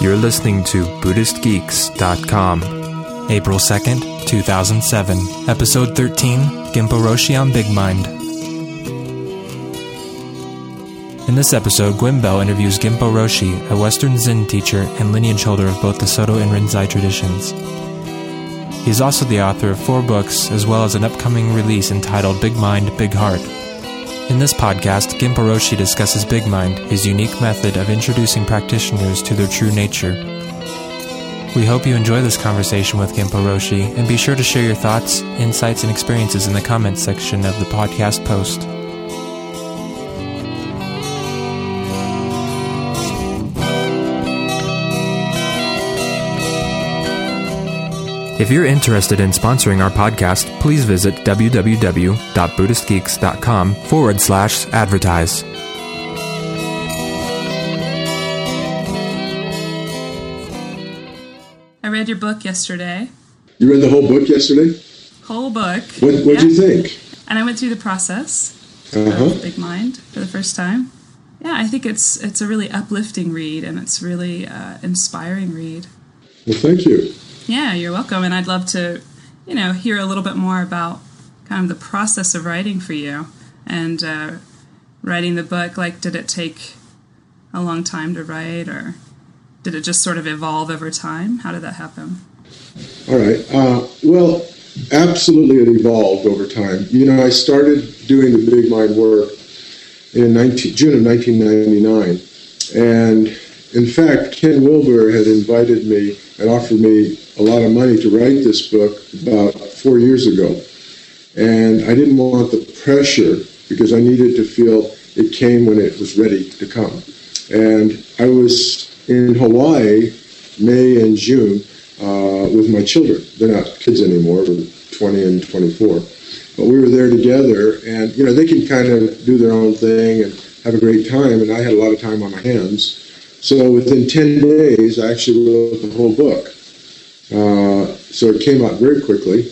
You're listening to BuddhistGeeks.com. April 2nd, 2007, Episode 13 Genpo Roshi on Big Mind. In this episode, Gwen Bell interviews Genpo Roshi, a Western Zen teacher and lineage holder of both the Soto and Rinzai traditions. He is also the author of four books, as well as an upcoming release entitled Big Mind, Big Heart. In this podcast, Genpo Roshi discusses Big Mind, his unique method of introducing practitioners to their true nature. We hope you enjoy this conversation with Genpo Roshi, and be sure to share your thoughts, insights, and experiences in the comments section of the podcast post. If you're interested in sponsoring our podcast, please visit www.buddhistgeeks.com forward slash advertise. I read your book yesterday. You read the whole book yesterday? Whole book. What What Yeah. you think? And I went through the process Uh-huh. of Big Mind for the first time. Yeah, I think it's it's a really uplifting read and it's really uh, inspiring read. Well, thank you. Yeah, you're welcome. And I'd love to, you know, hear a little bit more about kind of the process of writing for you and uh, writing the book. Like, did it take a long time to write, or did it just sort of evolve over time? How did that happen? All right. Uh, well, absolutely, it evolved over time. You know, I started doing the Big Mind work in 19, June of 1999, and in fact, Ken Wilber had invited me and offered me a lot of money to write this book about four years ago. And I didn't want the pressure because I needed to feel it came when it was ready to come. And I was in Hawaii May and June uh, with my children. They're not kids anymore, they're 20 and 24. But we were there together, and you know they can kind of do their own thing and have a great time. And I had a lot of time on my hands, so within 10 days, I actually wrote the whole book. Uh, so it came out very quickly,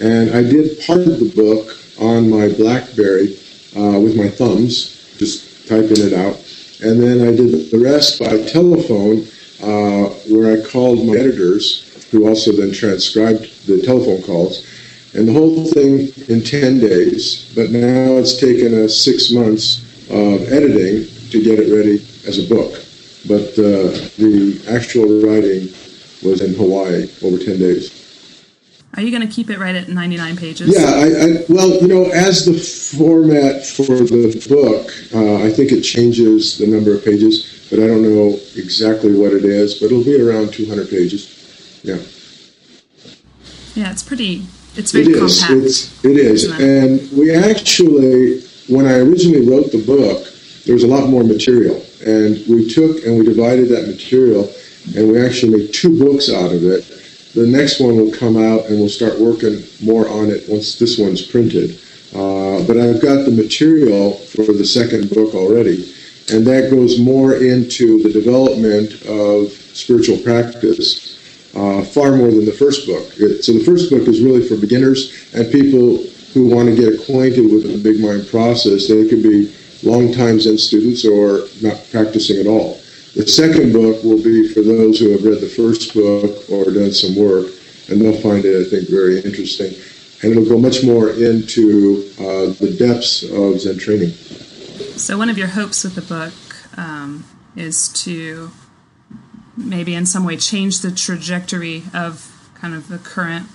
and I did part of the book on my BlackBerry uh, with my thumbs, just typing it out, and then I did the rest by telephone, uh, where I called my editors, who also then transcribed the telephone calls, and the whole thing in 10 days. But now it's taken us six months of editing to get it ready as a book. But uh, the actual writing was in Hawaii over 10 days. Are you going to keep it right at 99 pages? Yeah, I, I, well, you know, as the format for the book, uh, I think it changes the number of pages, but I don't know exactly what it is, but it'll be around 200 pages. Yeah. Yeah, it's pretty. It's It very is. compact. It's, it is. And we actually, when I originally wrote the book, there was a lot more material. And we took and we divided that material, and we actually made two books out of it. The next one will come out, and we'll start working more on it once this one's printed. Uh, but I've got the material for the second book already, and that goes more into the development of spiritual practice uh, far more than the first book. It, so the first book is really for beginners and people who want to get acquainted with the big mind process. They could be long time Zen students or not practicing at all. The second book will be for those who have read the first book or done some work, and they'll find it, I think, very interesting. And it'll go much more into uh, the depths of Zen training. So, one of your hopes with the book um, is to maybe in some way change the trajectory of kind of the current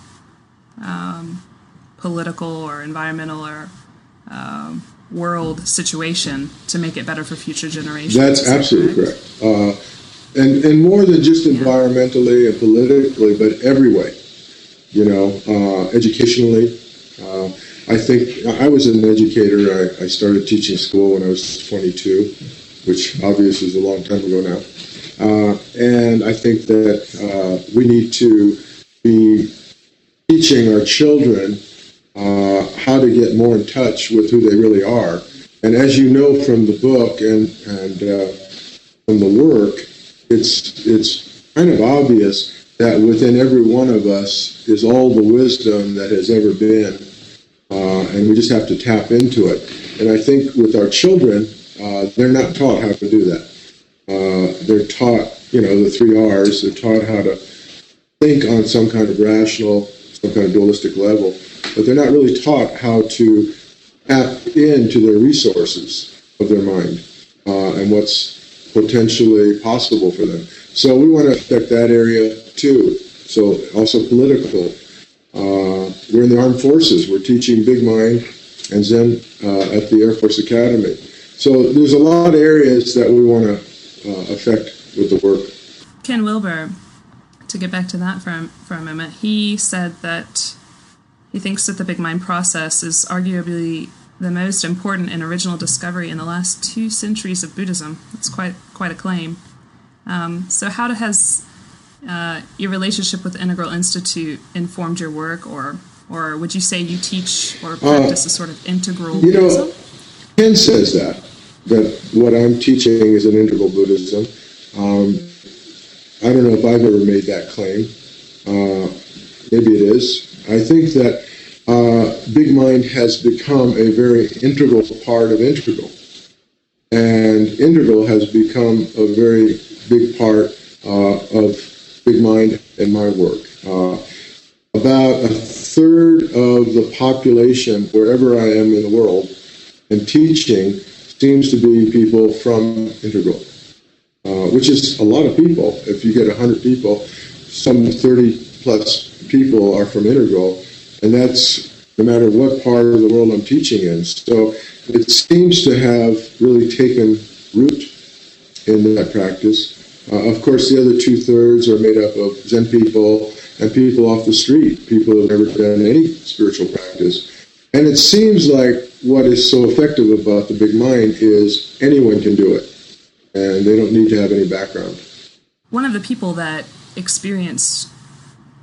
um, political or environmental or um, world situation to make it better for future generations. That's absolutely correct. Uh, and, and more than just environmentally and politically, but every way. You know, uh, educationally. Uh, I think I was an educator. I, I started teaching school when I was 22, which obviously is a long time ago now. Uh, and I think that uh, we need to be teaching our children uh, how to get more in touch with who they really are. And as you know from the book and, and uh, from the work, it's, it's kind of obvious that within every one of us is all the wisdom that has ever been. Uh, and we just have to tap into it. And I think with our children, uh, they're not taught how to do that. Uh, they're taught you know, the three R's. They're taught how to think on some kind of rational, some kind of dualistic level, but they're not really taught how to tap into their resources of their mind uh, and what's potentially possible for them. So we want to affect that area too. So also political. Uh, we're in the armed forces. We're teaching Big Mind and Zen uh, at the Air Force Academy. So there's a lot of areas that we want to uh, affect with the work. Ken Wilber, to get back to that for a, for a moment, he said that he thinks that the Big Mind process is arguably the most important and original discovery in the last two centuries of Buddhism. That's quite quite a claim. Um, so, how has uh, your relationship with Integral Institute informed your work, or or would you say you teach or practice uh, a sort of integral you Buddhism? know, Ken says that that what I'm teaching is an integral Buddhism. Um, I don't know if I've ever made that claim. Uh, maybe it is. I think that uh, Big Mind has become a very integral part of Integral. And Integral has become a very big part uh, of Big Mind and my work. Uh, about a third of the population, wherever I am in the world, and teaching seems to be people from Integral, uh, which is a lot of people. If you get 100 people, some 30 plus people are from Integral, and that's no matter what part of the world I'm teaching in. So it seems to have really taken root in that practice. Uh, of course, the other two thirds are made up of Zen people and people off the street, people who have never done any spiritual practice. And it seems like what is so effective about the big mind is anyone can do it, and they don't need to have any background. One of the people that experienced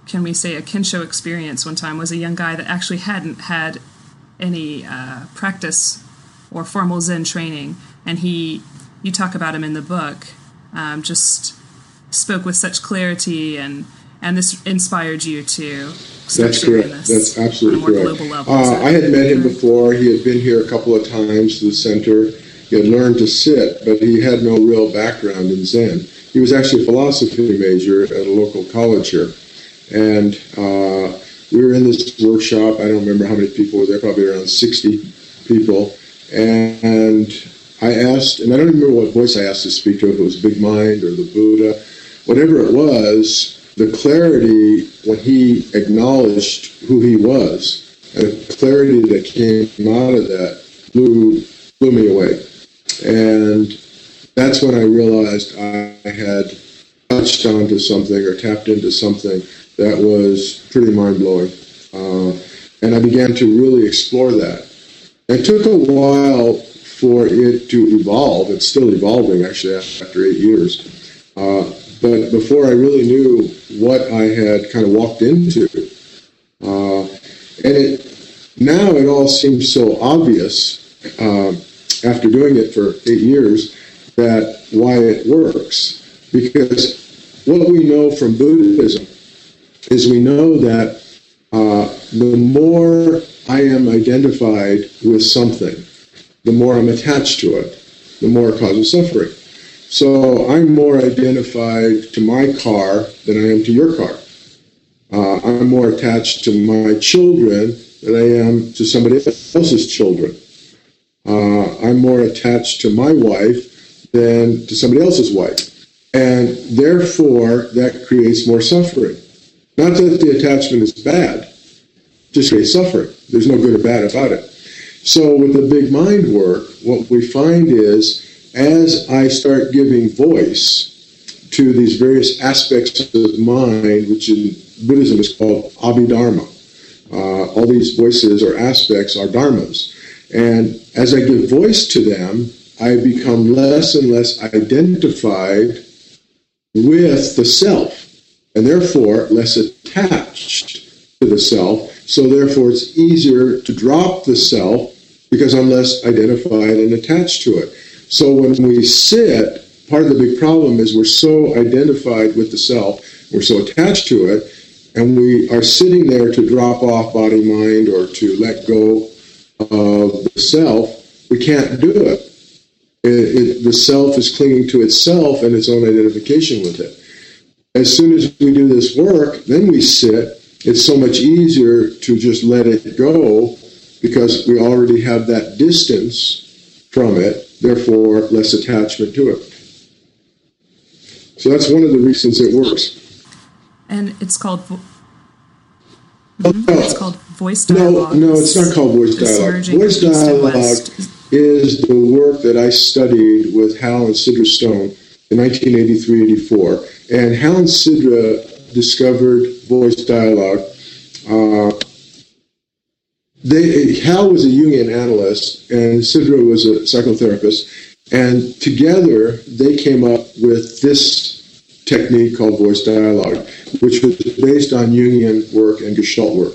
can we say, a Kensho experience one time was a young guy that actually hadn't had any uh, practice or formal Zen training, and he, you talk about him in the book, um, just spoke with such clarity, and and this inspired you to. That's correct. That's absolutely correct. Uh, I had met him before. He had been here a couple of times to the center. He had learned to sit, but he had no real background in Zen. He was actually a philosophy major at a local college here. And uh, we were in this workshop. I don't remember how many people were there, probably around 60 people. And I asked, and I don't remember what voice I asked to speak to, if it was Big Mind or the Buddha, whatever it was, the clarity when he acknowledged who he was, and the clarity that came out of that blew, blew me away. And that's when I realized I had touched onto something or tapped into something that was pretty mind blowing. Uh, and I began to really explore that. It took a while for it to evolve. It's still evolving, actually, after eight years. Uh, but before I really knew what I had kind of walked into, uh, and it now it all seems so obvious uh, after doing it for eight years that why it works because what we know from Buddhism is we know that uh, the more I am identified with something, the more I'm attached to it, the more it causes suffering. So I'm more identified to my car than I am to your car. Uh, I'm more attached to my children than I am to somebody else's children. Uh, I'm more attached to my wife than to somebody else's wife. And therefore, that creates more suffering. Not that the attachment is bad, just creates suffering. There's no good or bad about it. So with the big mind work, what we find is as I start giving voice to these various aspects of mind, which in Buddhism is called abhidharma, uh, all these voices or aspects are dharmas. And as I give voice to them, I become less and less identified with the self and therefore less attached to the self. So therefore, it's easier to drop the self because I'm less identified and attached to it. So when we sit, part of the big problem is we're so identified with the self, we're so attached to it, and we are sitting there to drop off body mind or to let go of the self. We can't do it. It, it, the self is clinging to itself and its own identification with it. As soon as we do this work, then we sit. It's so much easier to just let it go because we already have that distance from it, therefore, less attachment to it. So that's one of the reasons it works. And it's called. Mm-hmm. It's called voice dialogue. No, no, it's not called voice dialogue. Voice dialogue is the work that I studied with Hal and Sidra Stone in 1983-84. And Hal and Sidra discovered voice dialogue. Uh, they, Hal was a Jungian analyst, and Sidra was a psychotherapist. And together, they came up with this technique called voice dialogue, which was based on Jungian work and Gestalt work.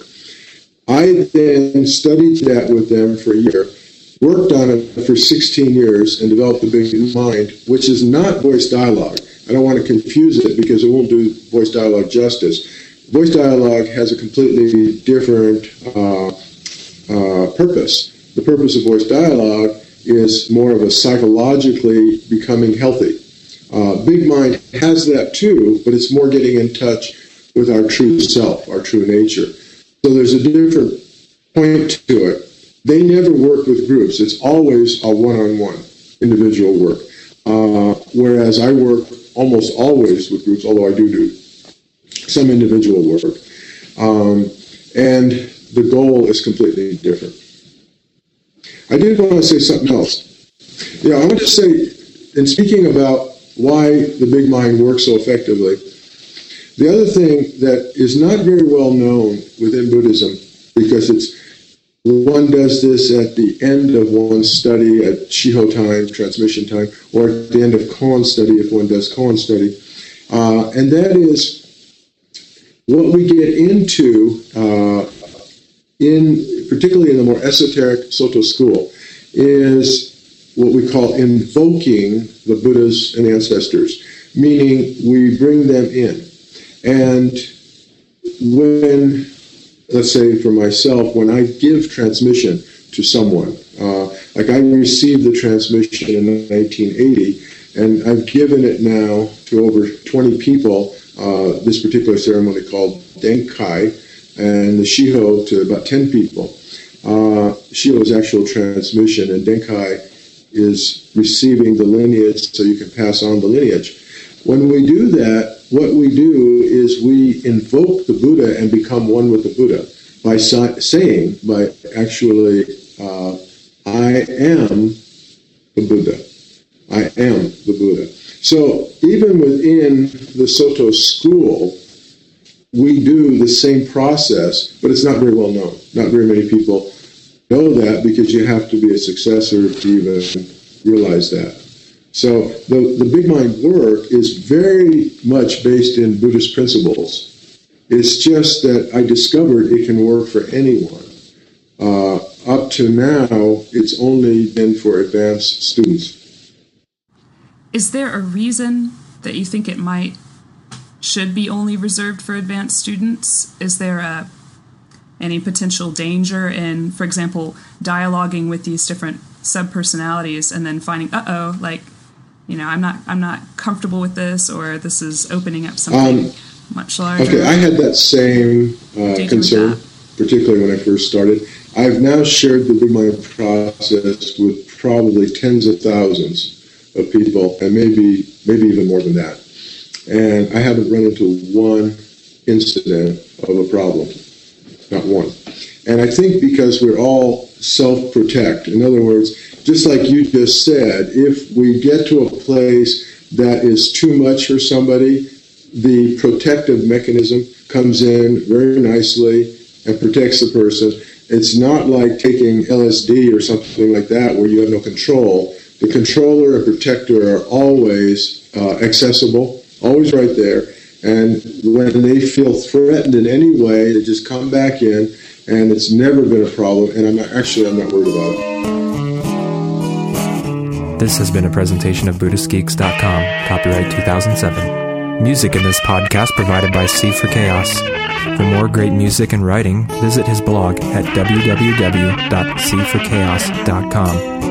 I then studied that with them for a year worked on it for 16 years and developed the big mind, which is not voice dialogue. I don't want to confuse it because it won't do voice dialogue justice. Voice dialogue has a completely different uh, uh, purpose. The purpose of voice dialogue is more of a psychologically becoming healthy. Uh, big mind has that too, but it's more getting in touch with our true self, our true nature. So there's a different point to it they never work with groups. It's always a one-on-one individual work. Uh, whereas I work almost always with groups, although I do do some individual work. Um, and the goal is completely different. I did want to say something else. Yeah, I want to say, in speaking about why the big mind works so effectively, the other thing that is not very well known within Buddhism, because it's one does this at the end of one's study at Shiho time, transmission time, or at the end of koan study if one does koan study. Uh, and that is what we get into uh, in particularly in the more esoteric Soto school is what we call invoking the Buddhas and ancestors, meaning we bring them in. And when let's say for myself, when I give transmission to someone, uh, like I received the transmission in 1980, and I've given it now to over 20 people, uh, this particular ceremony called Denkai, and the Shiho to about 10 people. Uh, Shiho is actual transmission, and Denkai is receiving the lineage so you can pass on the lineage. When we do that, what we do is we invoke the Buddha and become one with the Buddha by saying, by actually, uh, I am the Buddha. I am the Buddha. So even within the Soto school, we do the same process, but it's not very well known. Not very many people know that because you have to be a successor to even realize that. So the, the big mind work is very much based in Buddhist principles. It's just that I discovered it can work for anyone. Uh, up to now, it's only been for advanced students. Is there a reason that you think it might should be only reserved for advanced students? Is there a any potential danger in, for example, dialoguing with these different subpersonalities and then finding, uh oh, like you know, I'm not I'm not comfortable with this, or this is opening up something um, much larger. Okay, I had that same uh, concern, that? particularly when I first started. I've now shared the Mind process with probably tens of thousands of people, and maybe maybe even more than that. And I haven't run into one incident of a problem, not one. And I think because we're all self-protect. In other words, just like you just said, if we get to a place that is too much for somebody, the protective mechanism comes in very nicely and protects the person. It's not like taking LSD or something like that where you have no control. The controller and protector are always uh, accessible, always right there. And when they feel threatened in any way, they just come back in, and it's never been a problem. And I'm not, actually I'm not worried about it. This has been a presentation of BuddhistGeeks.com, copyright 2007. Music in this podcast provided by C for Chaos. For more great music and writing, visit his blog at www.cforchaos.com.